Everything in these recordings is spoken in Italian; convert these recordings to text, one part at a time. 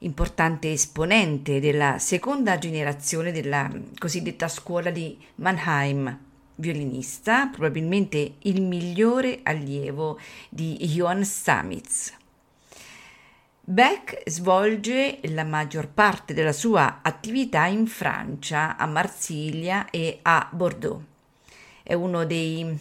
importante esponente della seconda generazione della cosiddetta scuola di Mannheim, violinista, probabilmente il migliore allievo di Johann Stamitz. Beck svolge la maggior parte della sua attività in Francia, a Marsiglia e a Bordeaux. È uno dei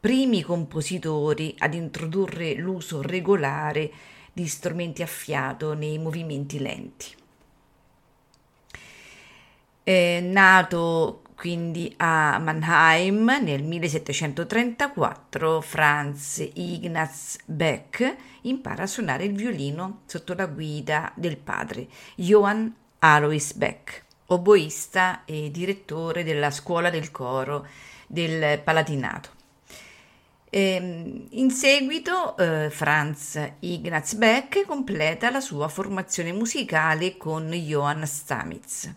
primi compositori ad introdurre l'uso regolare di strumenti a fiato nei movimenti lenti. È nato quindi a Mannheim nel 1734, Franz Ignaz Beck impara a suonare il violino sotto la guida del padre Johann Alois Beck, oboista e direttore della scuola del coro del Palatinato. Ehm, in seguito eh, Franz Ignaz Beck completa la sua formazione musicale con Johann Stamitz.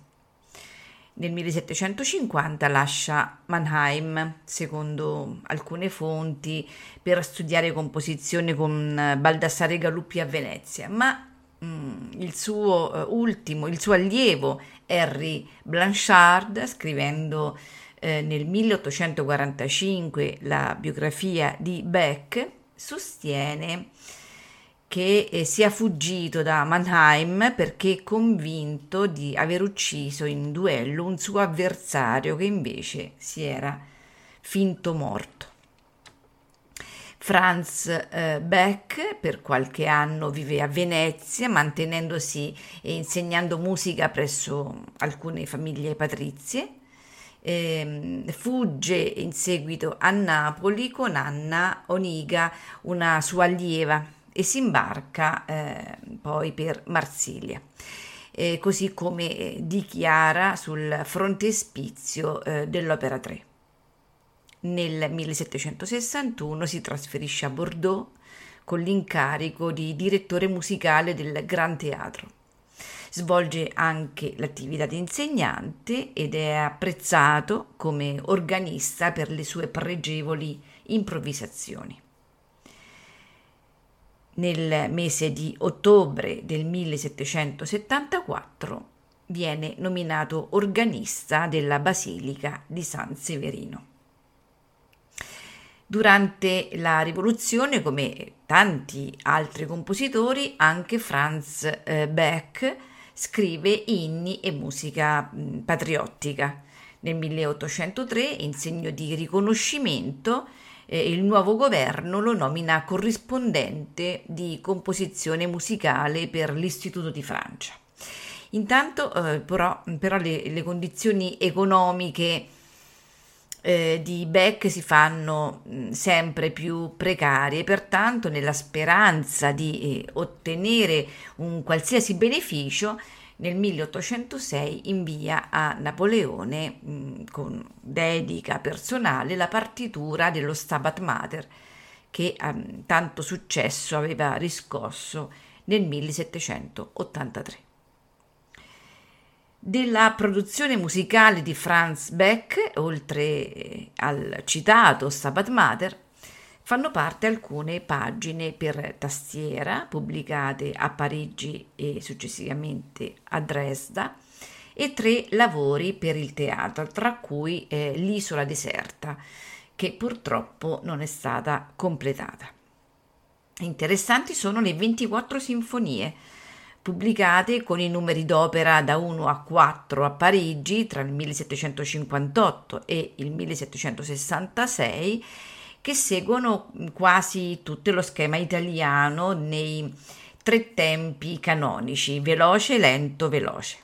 Nel 1750 lascia Mannheim, secondo alcune fonti, per studiare composizione con Baldassare Galuppi a Venezia, ma mm, il suo uh, ultimo, il suo allievo Henry Blanchard, scrivendo eh, nel 1845 la biografia di Beck, sostiene che eh, sia fuggito da Mannheim perché convinto di aver ucciso in duello un suo avversario che invece si era finto morto. Franz eh, Beck per qualche anno vive a Venezia, mantenendosi e insegnando musica presso alcune famiglie patrizie eh, fugge in seguito a Napoli con Anna Oniga, una sua allieva, e si imbarca eh, poi per Marsiglia. Eh, così come dichiara sul frontespizio eh, dell'Opera 3. Nel 1761 si trasferisce a Bordeaux con l'incarico di direttore musicale del Gran Teatro. Svolge anche l'attività di insegnante ed è apprezzato come organista per le sue pregevoli improvvisazioni. Nel mese di ottobre del 1774 viene nominato organista della Basilica di San Severino. Durante la rivoluzione, come tanti altri compositori, anche Franz eh, Beck scrive inni e musica patriottica. Nel 1803, in segno di riconoscimento, eh, il nuovo governo lo nomina corrispondente di composizione musicale per l'Istituto di Francia. Intanto, eh, però, però le, le, condizioni economiche eh, di Beck si fanno mh, sempre più precarie, pertanto nella speranza di eh, ottenere un qualsiasi beneficio, nel 1806 invia a Napoleone mh, con dedica personale la partitura dello Stabat Mater che um, tanto successo aveva riscosso nel 1783. Della produzione musicale di Franz Beck, oltre al citato Stabat Mater, fanno parte alcune pagine per tastiera pubblicate a Parigi e successivamente a Dresda e tre lavori per il teatro, tra cui eh, L'isola deserta, che purtroppo non è stata completata. Interessanti sono le 24 sinfonie pubblicate con i numeri d'opera da 1 a 4 a Parigi tra il 1758 e il 1766 che seguono quasi tutto lo schema italiano nei tre tempi canonici, veloce, lento, veloce.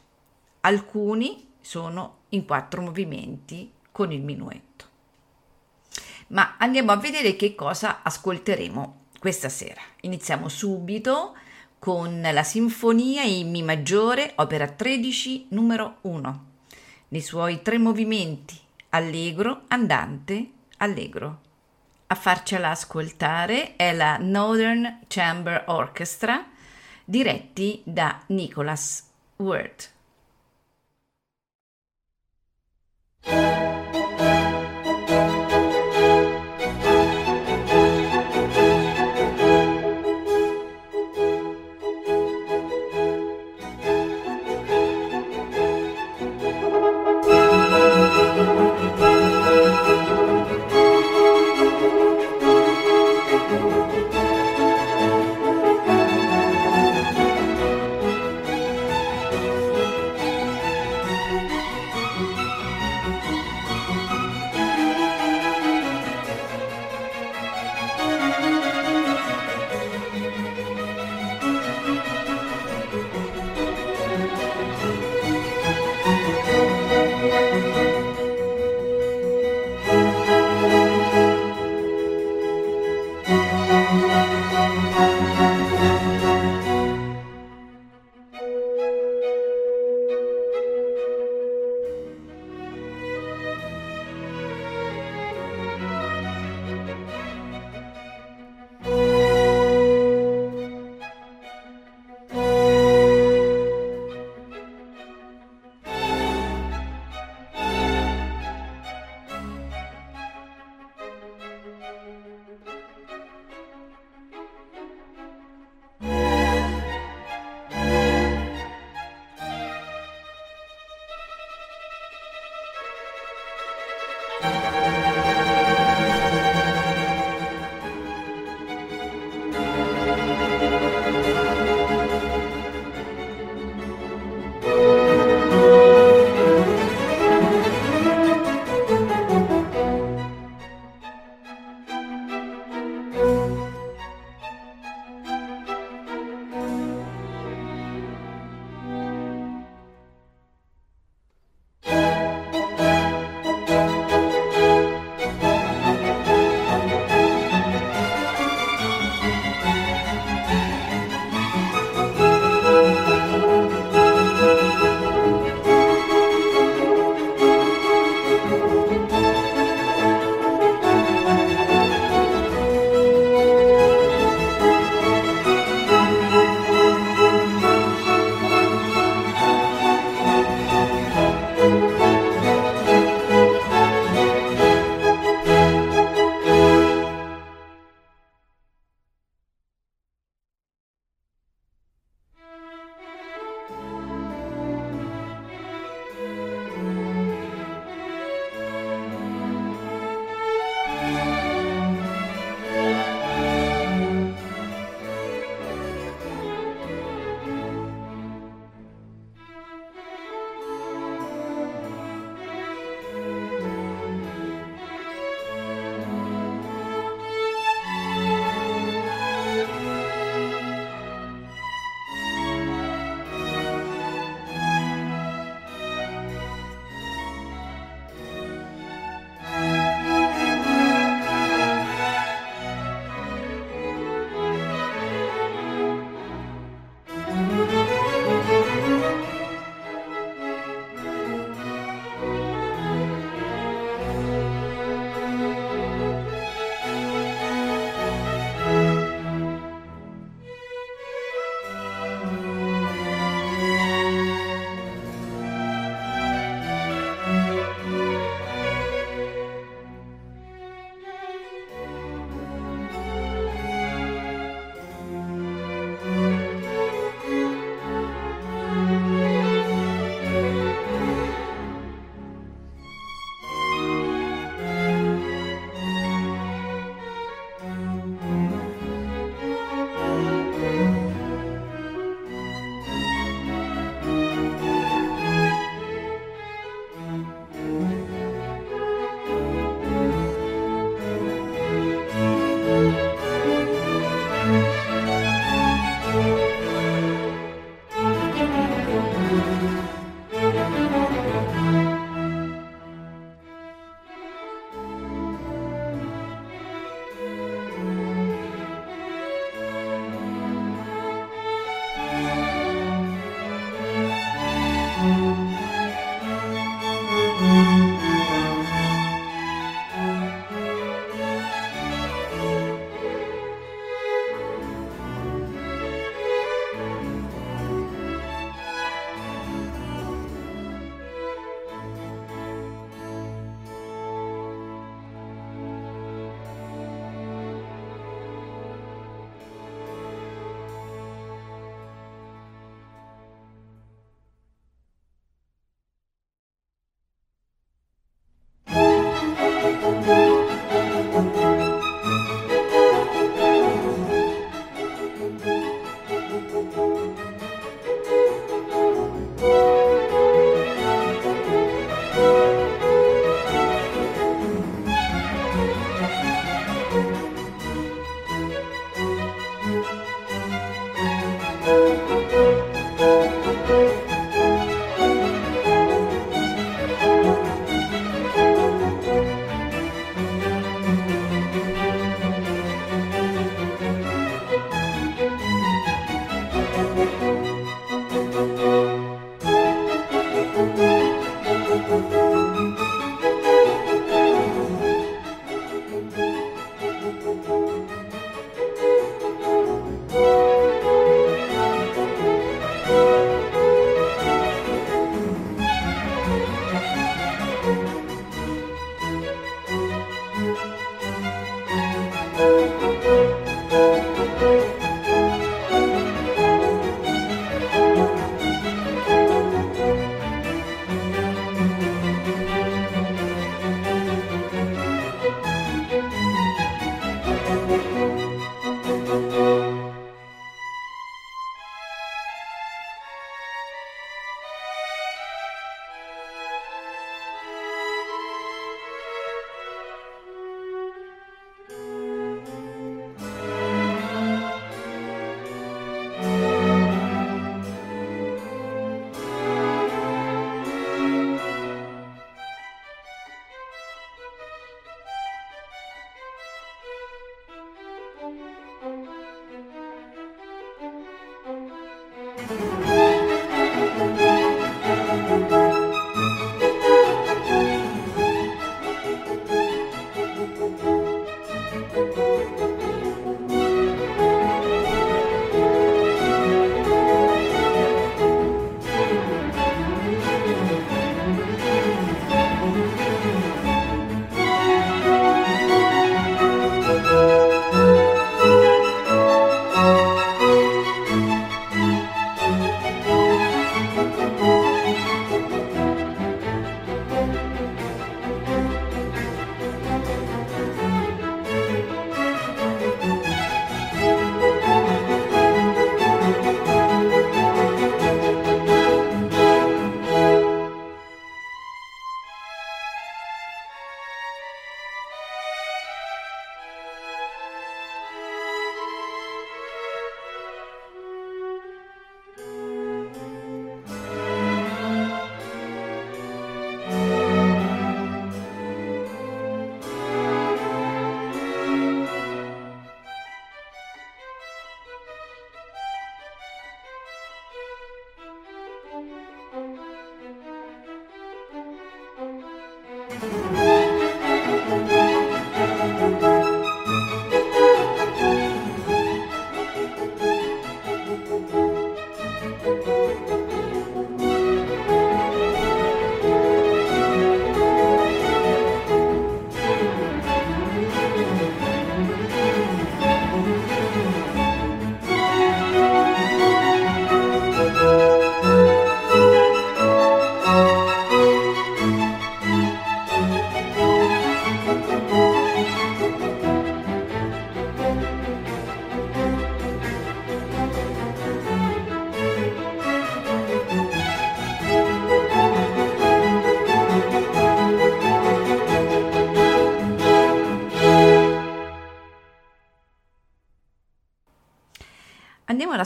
Alcuni sono in quattro movimenti con il minuetto. Ma andiamo a vedere che cosa ascolteremo questa sera. Iniziamo subito con la Sinfonia in Mi maggiore, opera 13, numero 1, nei suoi tre movimenti allegro, andante, allegro. A farcela ascoltare è la Northern Chamber Orchestra, diretti da Nicholas Word.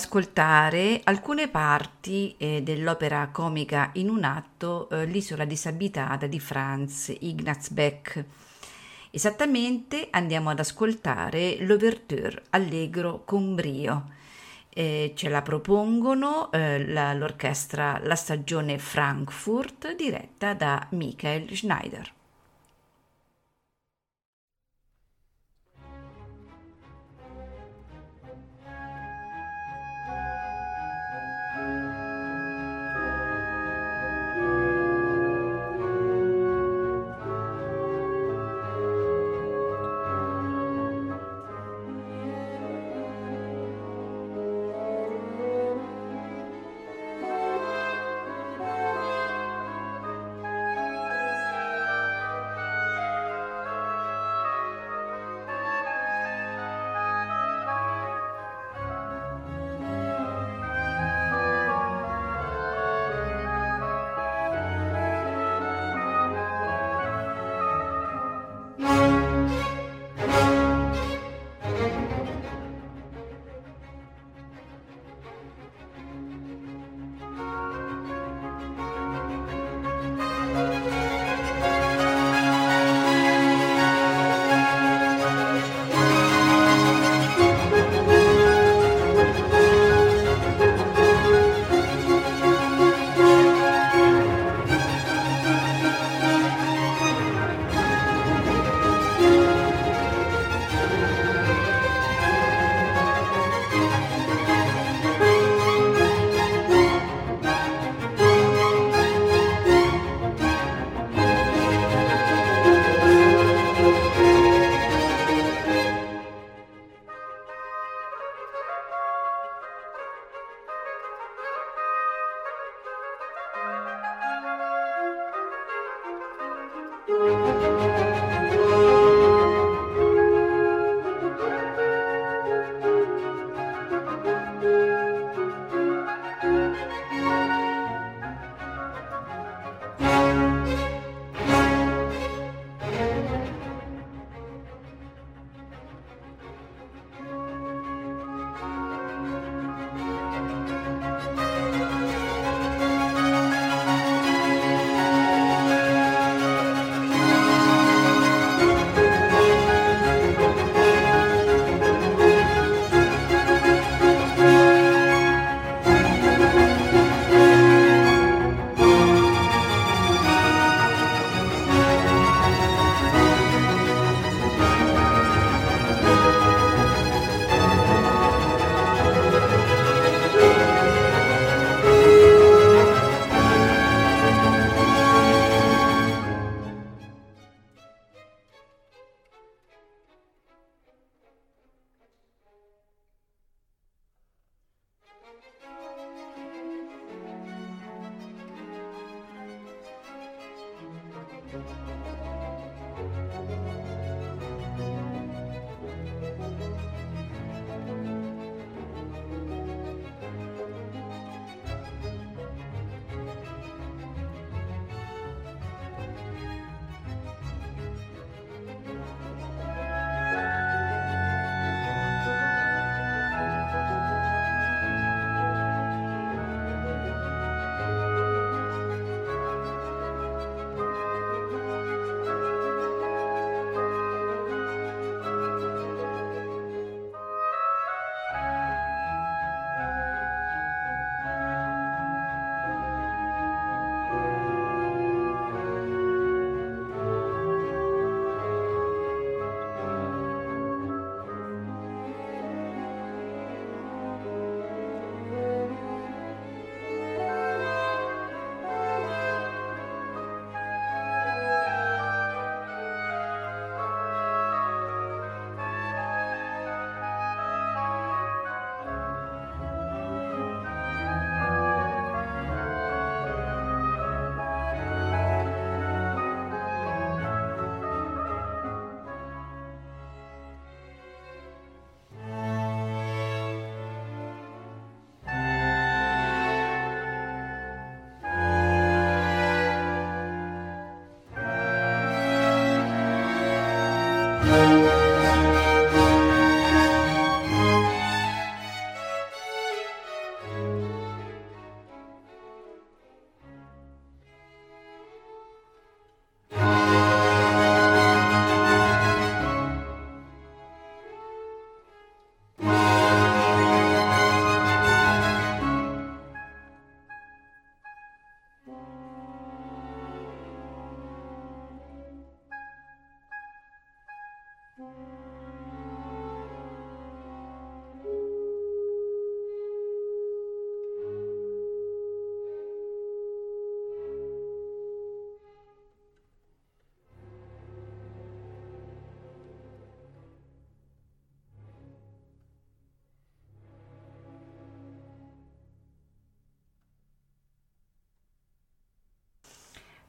Ascoltare alcune parti eh, dell'opera comica in un atto eh, L'isola disabitata di Franz Ignaz Beck. Esattamente andiamo ad ascoltare l'ouverture Allegro con brio. Eh, ce la propongono eh, la, l'orchestra La Stagione Frankfurt diretta da Michael Schneider.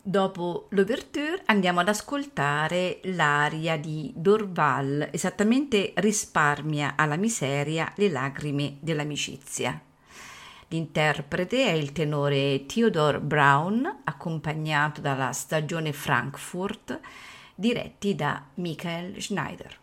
Dopo l'ouverture andiamo ad ascoltare l'aria di Dorval, esattamente risparmia alla miseria le lacrime dell'amicizia. L'interprete è il tenore Theodore Brown, accompagnato dalla stagione Frankfurt, diretti da Michael Schneider.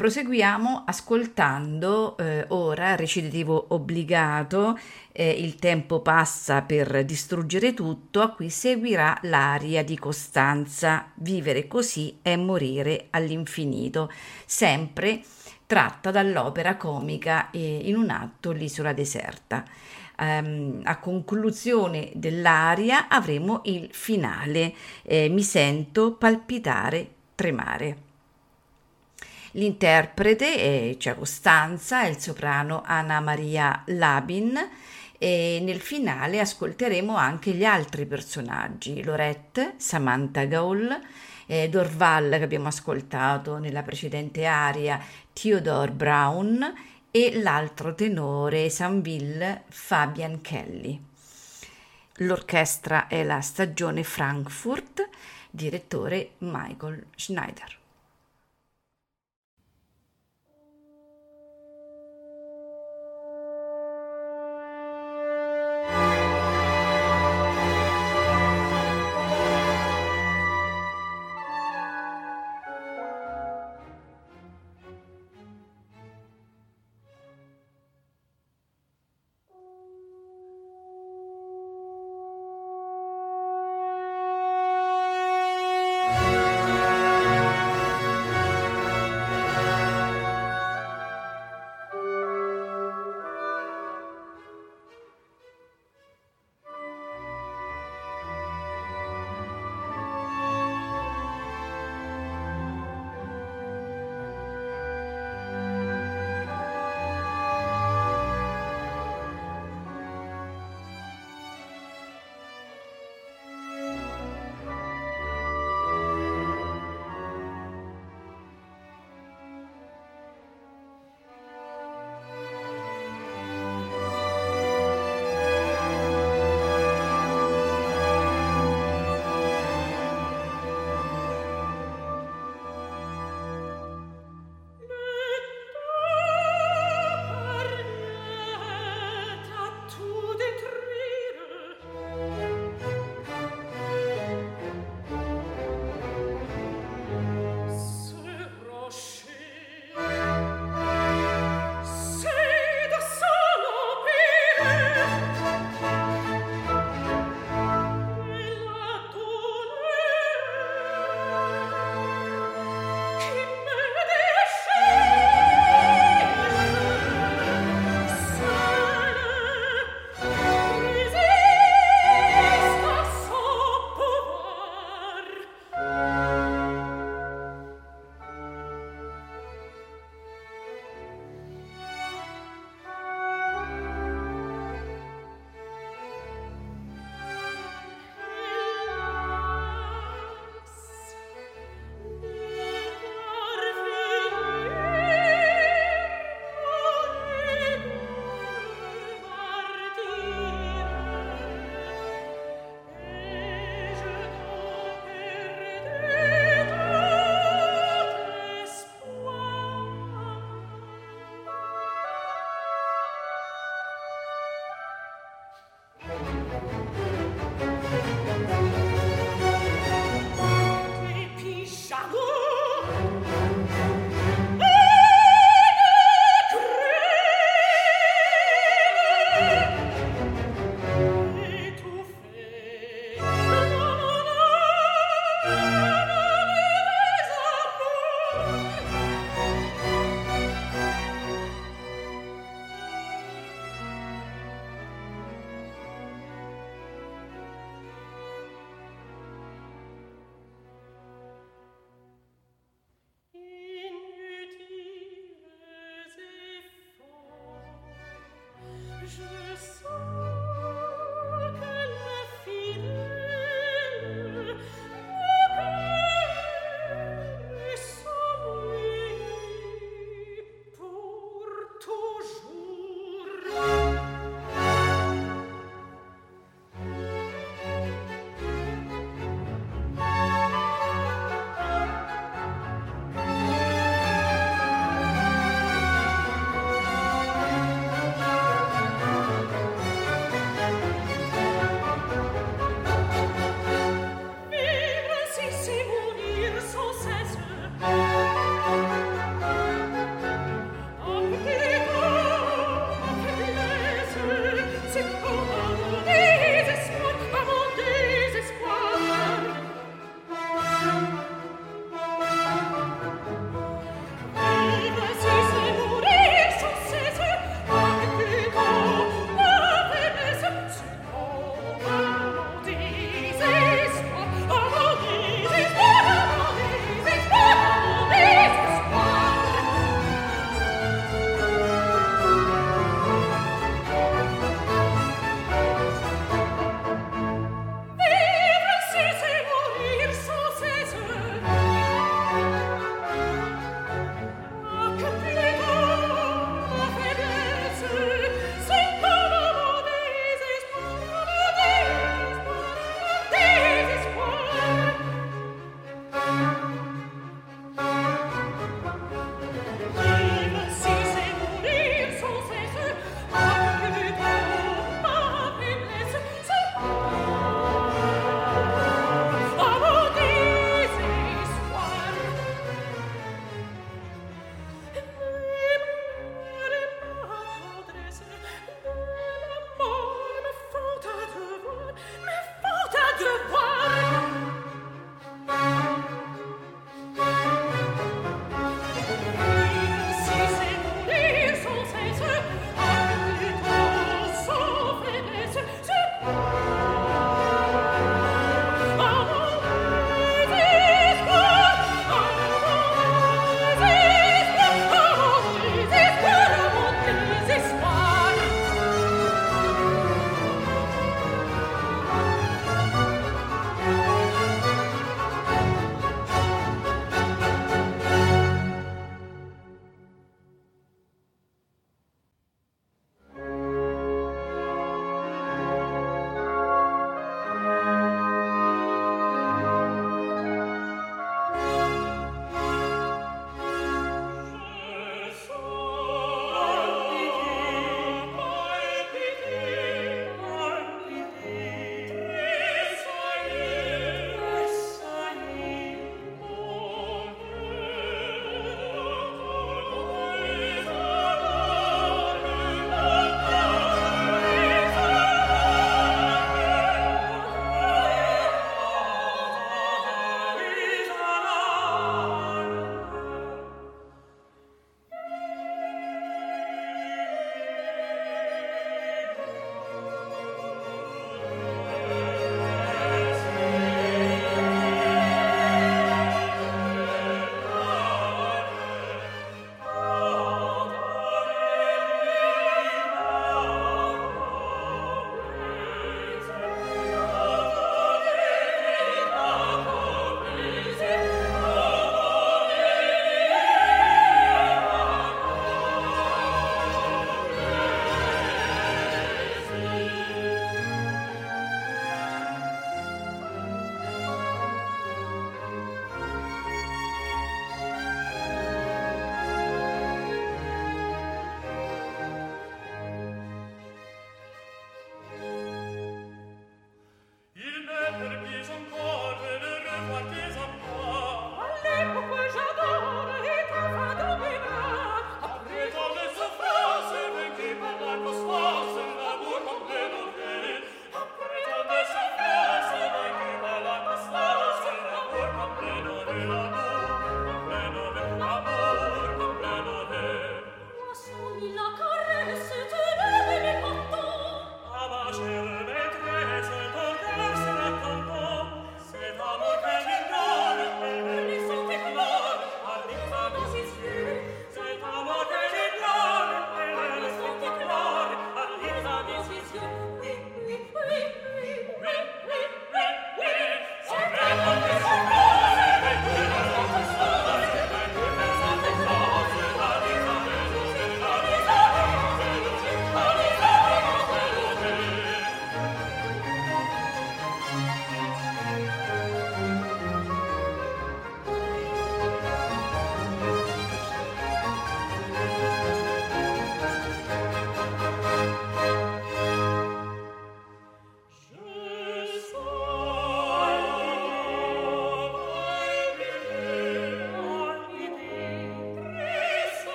Proseguiamo ascoltando eh, ora, recitativo obbligato, eh, il tempo passa per distruggere tutto, a cui seguirà l'aria di Costanza, vivere così è morire all'infinito, sempre tratta dall'opera comica eh, in un atto L'isola deserta. Um, a conclusione dell'aria avremo il finale, eh, mi sento palpitare, tremare. L'interprete è cioè Costanza, il soprano Anna Maria Labin e nel finale ascolteremo anche gli altri personaggi, Lorette, Samantha Gaul, eh, Dorval che abbiamo ascoltato nella precedente aria, Theodore Brown e l'altro tenore Sanville Fabian Kelly. L'orchestra è la Stagione Frankfurt, direttore Michael Schneider.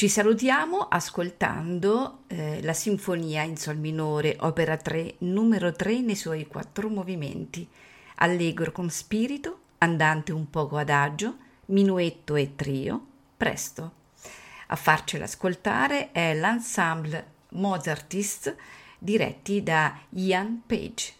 Ci salutiamo ascoltando eh, la Sinfonia in Sol minore, opera 3, numero 3 nei suoi quattro movimenti, allegro con spirito, andante un poco adagio, minuetto e trio, presto. A farcela ascoltare è l'ensemble Mozartist diretti da Ian Page.